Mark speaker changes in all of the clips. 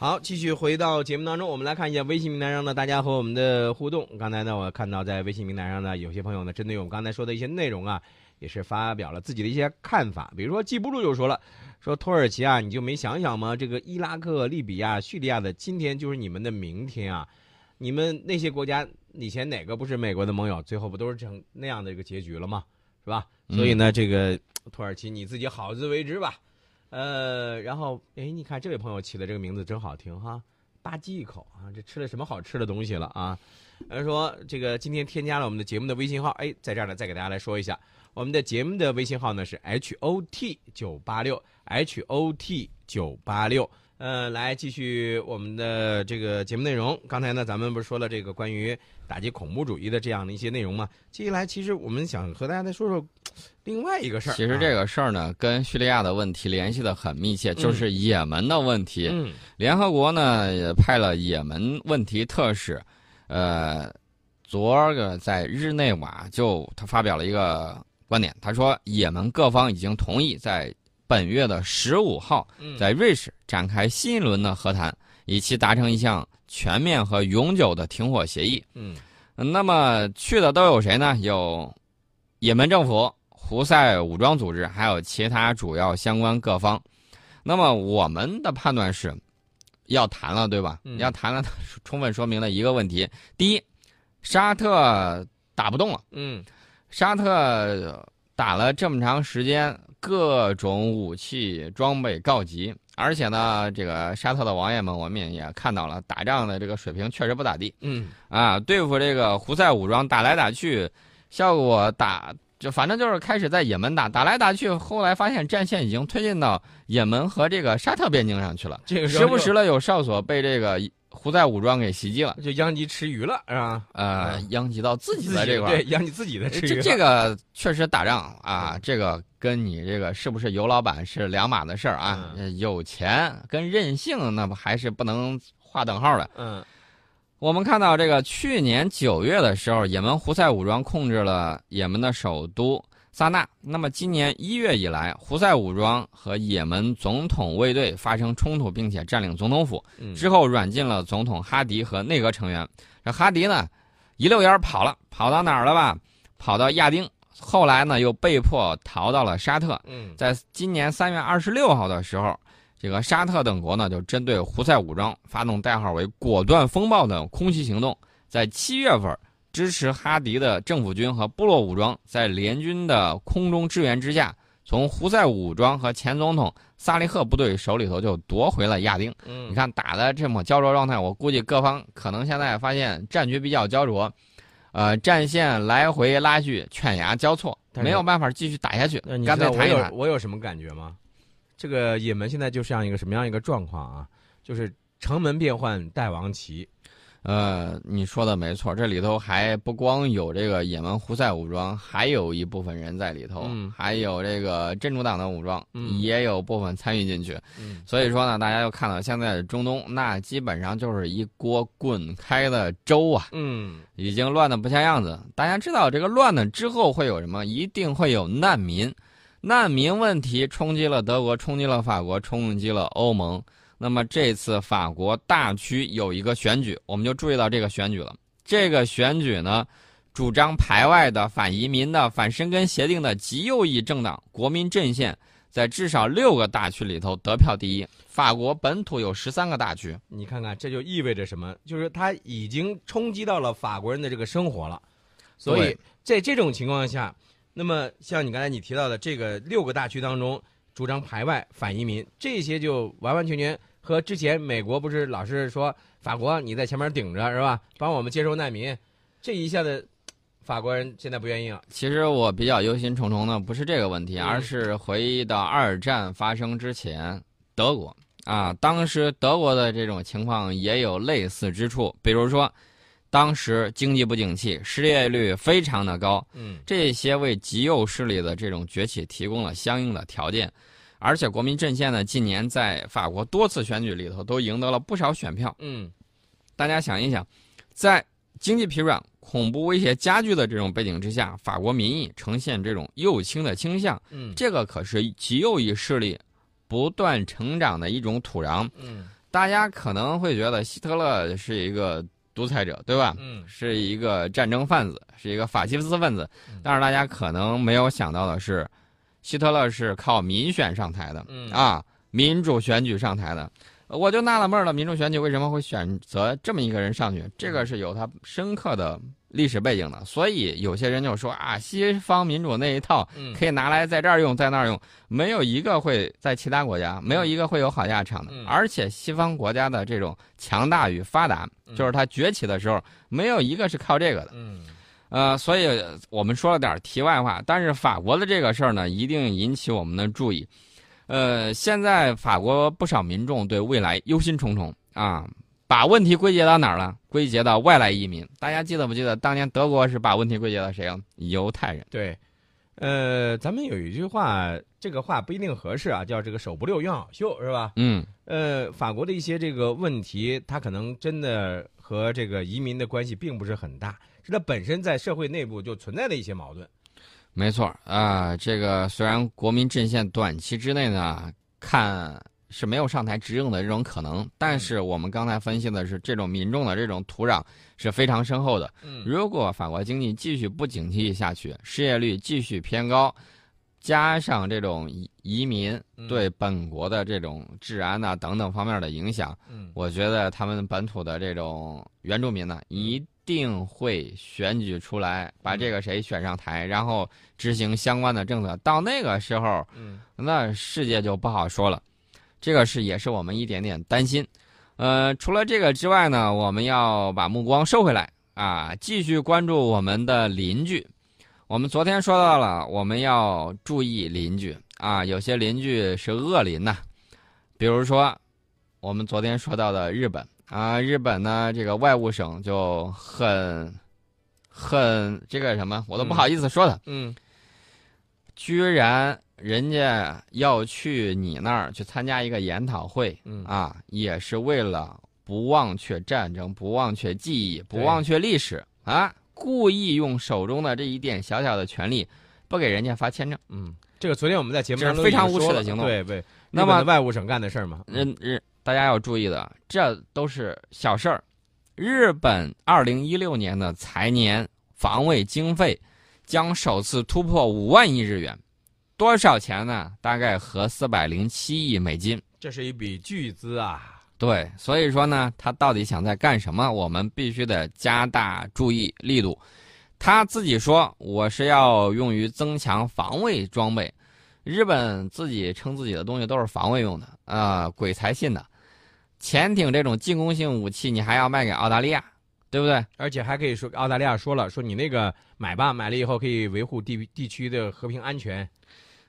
Speaker 1: 好，继续回到节目当中，我们来看一下微信平台上呢，大家和我们的互动。刚才呢，我看到在微信平台上呢，有些朋友呢，针对我们刚才说的一些内容啊，也是发表了自己的一些看法。比如说，记不住就说了，说土耳其啊，你就没想想吗？这个伊拉克、利比亚、叙利亚的今天就是你们的明天啊！你们那些国家以前哪个不是美国的盟友？最后不都是成那样的一个结局了吗？是吧？所以呢，这个土耳其你自己好自为之吧。呃，然后，哎，你看这位朋友起的这个名字真好听哈，吧唧一口啊，这吃了什么好吃的东西了啊？呃，说这个今天添加了我们的节目的微信号，哎，在这儿呢，再给大家来说一下，我们的节目的微信号呢是 H O T 九八六 H O T 九八六。呃，来继续我们的这个节目内容。刚才呢，咱们不是说了这个关于打击恐怖主义的这样的一些内容吗？接下来，其实我们想和大家再说说另外一个事儿。
Speaker 2: 其实这个事儿呢，跟叙利亚的问题联系的很密切，就是也门的问题。
Speaker 1: 嗯，
Speaker 2: 联合国呢也派了也门问题特使，呃，昨个在日内瓦就他发表了一个观点，他说也门各方已经同意在。本月的十五号，在瑞士展开新一轮的和谈，以期达成一项全面和永久的停火协议。
Speaker 1: 嗯，
Speaker 2: 那么去的都有谁呢？有也门政府、胡塞武装组织，还有其他主要相关各方。那么我们的判断是，要谈了，对吧？要谈了，充分说明了一个问题：第一，沙特打不动了。
Speaker 1: 嗯，
Speaker 2: 沙特打了这么长时间。各种武器装备告急，而且呢，这个沙特的王爷们，我们也看到了，打仗的这个水平确实不咋地。
Speaker 1: 嗯，
Speaker 2: 啊，对付这个胡塞武装打来打去，效果打就反正就是开始在也门打，打来打去，后来发现战线已经推进到也门和这个沙特边境上去了。
Speaker 1: 这个
Speaker 2: 时不时的有哨所被这个。胡塞武装给袭击了，
Speaker 1: 就殃及池鱼了，是吧？
Speaker 2: 呃，殃及到自己的这块，
Speaker 1: 对，殃及自己的池鱼。
Speaker 2: 这这个确实打仗啊，这个跟你这个是不是有老板是两码的事儿啊？有钱跟任性，那不还是不能划等号的。
Speaker 1: 嗯，
Speaker 2: 我们看到这个去年九月的时候，也门胡塞武装控制了也门的首都。萨那。那么今年一月以来，胡塞武装和也门总统卫队发生冲突，并且占领总统府。之后软禁了总统哈迪和内阁成员。这哈迪呢，一溜烟跑了，跑到哪儿了吧？跑到亚丁。后来呢，又被迫逃到了沙特。在今年三月二十六号的时候，这个沙特等国呢，就针对胡塞武装发动代号为“果断风暴”的空袭行动。在七月份。支持哈迪的政府军和部落武装在联军的空中支援之下，从胡塞武装和前总统萨利赫部队手里头就夺回了亚丁。
Speaker 1: 嗯，
Speaker 2: 你看打的这么焦灼状态，我估计各方可能现在发现战局比较焦灼，呃，战线来回拉锯，犬牙交错，没有办法继续打下去。干脆谈一谈。
Speaker 1: 我有什么感觉吗？这个也门现在就像一个什么样一个状况啊？就是城门变换代王旗。
Speaker 2: 呃，你说的没错，这里头还不光有这个也门胡塞武装，还有一部分人在里头，还有这个真主党的武装，也有部分参与进去。所以说呢，大家就看到现在的中东，那基本上就是一锅滚开的粥啊，
Speaker 1: 嗯，
Speaker 2: 已经乱的不像样子。大家知道这个乱了之后会有什么？一定会有难民，难民问题冲击了德国，冲击了法国，冲击了欧盟。那么这次法国大区有一个选举，我们就注意到这个选举了。这个选举呢，主张排外的、反移民的、反申根协定的极右翼政党国民阵线，在至少六个大区里头得票第一。法国本土有十三个大区，
Speaker 1: 你看看这就意味着什么？就是它已经冲击到了法国人的这个生活了。所以在这种情况下，那么像你刚才你提到的这个六个大区当中，主张排外、反移民这些，就完完全全。和之前美国不是老是说法国你在前面顶着是吧？帮我们接收难民，这一下子法国人现在不愿意了。
Speaker 2: 其实我比较忧心忡忡的不是这个问题，而是回忆到二战发生之前，德国啊，当时德国的这种情况也有类似之处，比如说当时经济不景气，失业率非常的高，
Speaker 1: 嗯，
Speaker 2: 这些为极右势力的这种崛起提供了相应的条件。而且国民阵线呢，近年在法国多次选举里头都赢得了不少选票。
Speaker 1: 嗯，
Speaker 2: 大家想一想，在经济疲软、恐怖威胁加剧的这种背景之下，法国民意呈现这种右倾的倾向。
Speaker 1: 嗯，
Speaker 2: 这个可是极右翼势力不断成长的一种土壤。
Speaker 1: 嗯，
Speaker 2: 大家可能会觉得希特勒是一个独裁者，对吧？
Speaker 1: 嗯
Speaker 2: 是一个战争贩子，是一个法西斯分子
Speaker 1: 嗯。
Speaker 2: 但是大家可能没有想到的是，希特勒是靠民选上台的，
Speaker 1: 嗯
Speaker 2: 啊，民主选举上台的。我就纳了闷了，民主选举为什么会选择这么一个人上去？这个是有他深刻的历史背景的。所以有些人就说啊，西方民主那一套
Speaker 1: 嗯
Speaker 2: 可以拿来在这儿用，在那儿用，没有一个会在其他国家，没有一个会有好下场的。
Speaker 1: 嗯
Speaker 2: 而且西方国家的这种强大与发达，
Speaker 1: 嗯
Speaker 2: 就是它崛起的时候，没有一个是靠这个的。
Speaker 1: 嗯
Speaker 2: 呃，所以我们说了点题外话，但是法国的这个事儿呢，一定引起我们的注意。呃，现在法国不少民众对未来忧心忡忡啊，把问题归结到哪儿了？归结到外来移民。大家记得不记得当年德国是把问题归结到谁啊？犹太人。
Speaker 1: 对，呃，咱们有一句话，这个话不一定合适啊，叫这个手不溜用好袖是吧？
Speaker 2: 嗯，
Speaker 1: 呃，法国的一些这个问题，它可能真的和这个移民的关系并不是很大，是它本身在社会内部就存在的一些矛盾。
Speaker 2: 没错啊、这个虽然国民阵线短期之内呢看是没有上台执政的这种可能，但是我们刚才分析的是这种民众的这种土壤是非常深厚的。
Speaker 1: 嗯
Speaker 2: 如果法国经济继续不景气下去，失业率继续偏高，加上这种移移民
Speaker 1: 嗯
Speaker 2: 对本国的这种治安呐、等等方面的影响，
Speaker 1: 嗯
Speaker 2: 我觉得他们本土的这种原住民呢，一定会选举出来，把这个谁选上台，然后执行相关的政策。到那个时候，
Speaker 1: 嗯
Speaker 2: 那世界就不好说了。这个是也是我们一点点担心。呃，除了这个之外呢，我们要把目光收回来啊，继续关注我们的邻居。我们昨天说到了，我们要注意邻居啊，有些邻居是恶邻呐、比如说我们昨天说到的日本啊，日本呢这个外务省就很很这个什么，我都不好意思说他，
Speaker 1: 嗯。
Speaker 2: 居然人家要去你那儿去参加一个研讨会
Speaker 1: 嗯。
Speaker 2: 啊，也是为了不忘却战争，不忘却记忆，不忘却历史啊，故意用手中的这一点小小的权利，不给人家发签证。
Speaker 1: 嗯，这个昨天我们在节目
Speaker 2: 这是
Speaker 1: 当中
Speaker 2: 非常无耻的行动
Speaker 1: 对对，
Speaker 2: 那么
Speaker 1: 外务省干的事儿嘛。嗯
Speaker 2: 人人大家要注意的，这都是小事儿。日本二零一六年的财年防卫经费将首次突破五万亿日元，多少钱呢？大概合四百零七亿美金。
Speaker 1: 这是一笔巨资啊。
Speaker 2: 对，所以说呢，他到底想在干什么？我们必须得加大注意力度。他自己说，我是要用于增强防卫装备。日本自己称自己的东西都是防卫用的啊、鬼才信呢。潜艇这种进攻性武器，你还要卖给澳大利亚，对不对？
Speaker 1: 而且还可以说，澳大利亚说了，说你那个买吧，买了以后可以维护地地区的和平安全。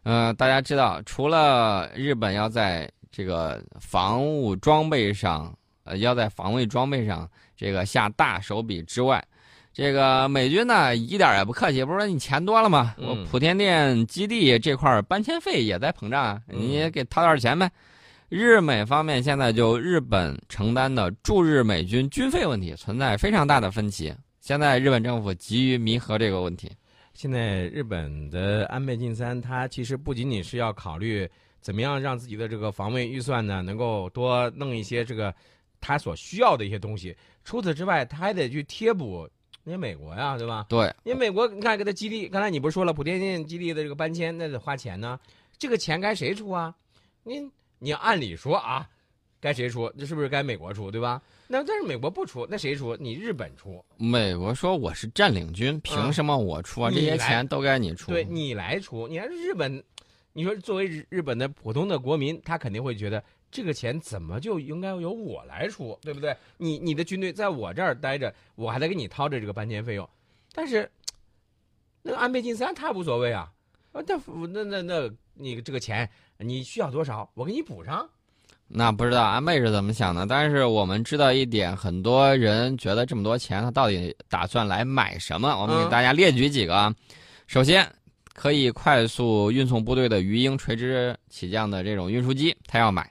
Speaker 2: 呃，大家知道，除了日本要在这个防务装备上，呃，要在防卫装备上这个下大手笔之外，这个美军呢一点儿也不客气，不是说你钱多了吗？
Speaker 1: 嗯
Speaker 2: 我普天店基地这块儿搬迁费也在膨胀啊，
Speaker 1: 嗯
Speaker 2: 你也给掏点钱呗。日美方面现在就日本承担的驻日美军军费问题存在非常大的分歧，现在日本政府急于弥合这个问题。
Speaker 1: 现在日本的安倍晋三，他其实不仅仅是要考虑怎么样让自己的这个防卫预算呢能够多弄一些这个他所需要的一些东西，除此之外，他还得去贴补人家美国呀，对吧？
Speaker 2: 对，
Speaker 1: 因为美国，你看给他基地，刚才你不是说了，普天间基地的这个搬迁那得花钱呢，这个钱该谁出啊？你你按理说啊，该谁出？这是不是该美国出，对吧？那但是美国不出，那谁出？你日本出，
Speaker 2: 美国说我是占领军，凭什么我出啊？这些钱都该你出。
Speaker 1: 对你来出。你看日本，你说作为日日本的普通的国民，他肯定会觉得这个钱怎么就应该由我来出，对不对？你你的军队在我这儿待着，我还得给你掏着这个搬迁费用，但是那个安倍晋三他无所谓啊，啊，那那那那你这个钱你需要多少，我给你补上。
Speaker 2: 那不知道安倍是怎么想的，但是我们知道一点，很多人觉得这么多钱，他到底打算来买什么？我们给
Speaker 1: 嗯
Speaker 2: 大家列举几个啊。首先，可以快速运送部队的鱼鹰垂直起降的这种运输机，他要买；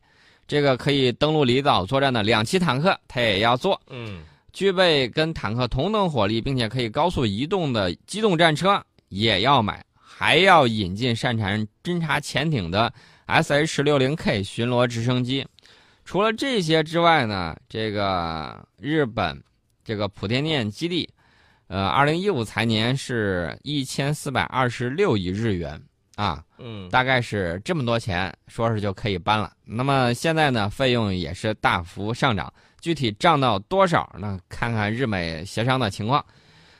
Speaker 2: 这个可以登陆离岛作战的两栖坦克，他也要做；
Speaker 1: 嗯
Speaker 2: 具备跟坦克同等火力并且可以高速移动的机动战车也要买，还要引进擅长侦察潜艇的 S H 六零 K 巡逻直升机。除了这些之外呢，这个日本这个普天间基地，呃，二零一五财年是一千四百二十六亿日元啊，
Speaker 1: 嗯，
Speaker 2: 大概是这么多钱，说是就可以搬了。那么现在呢，费用也是大幅上涨，具体涨到多少呢？看看日美协商的情况。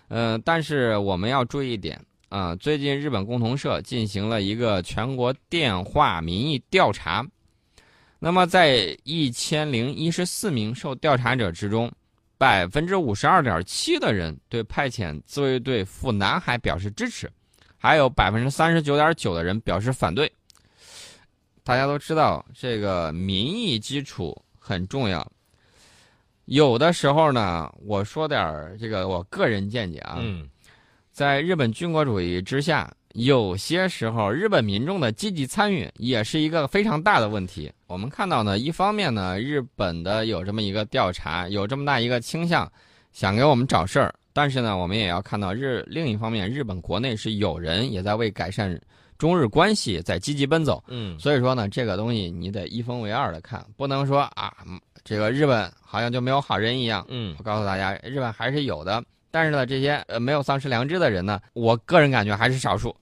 Speaker 2: 呃，但是我们要注意一点啊，最近日本共同社进行了一个全国电话民意调查。那么，在一千零一十四名受调查者之中，百分之五十二点七的人对派遣自卫队赴南海表示支持，还有百分之三十九点九的人表示反对。大家都知道，这个民意基础很重要。有的时候呢，我说点儿这个我个人见解啊，
Speaker 1: 嗯
Speaker 2: 在日本军国主义之下，有些时候日本民众的积极参与也是一个非常大的问题。我们看到呢，一方面呢，日本的有这么一个调查，有这么大一个倾向，想给我们找事儿，但是呢，我们也要看到日另一方面，日本国内是有人也在为改善中日关系在积极奔走。
Speaker 1: 嗯
Speaker 2: 所以说呢，这个东西你得一分为二的看，不能说啊，嗯这个日本好像就没有好人一样。
Speaker 1: 嗯
Speaker 2: 我告诉大家，日本还是有的，但是呢，这些呃没有丧失良知的人呢，我个人感觉还是少数。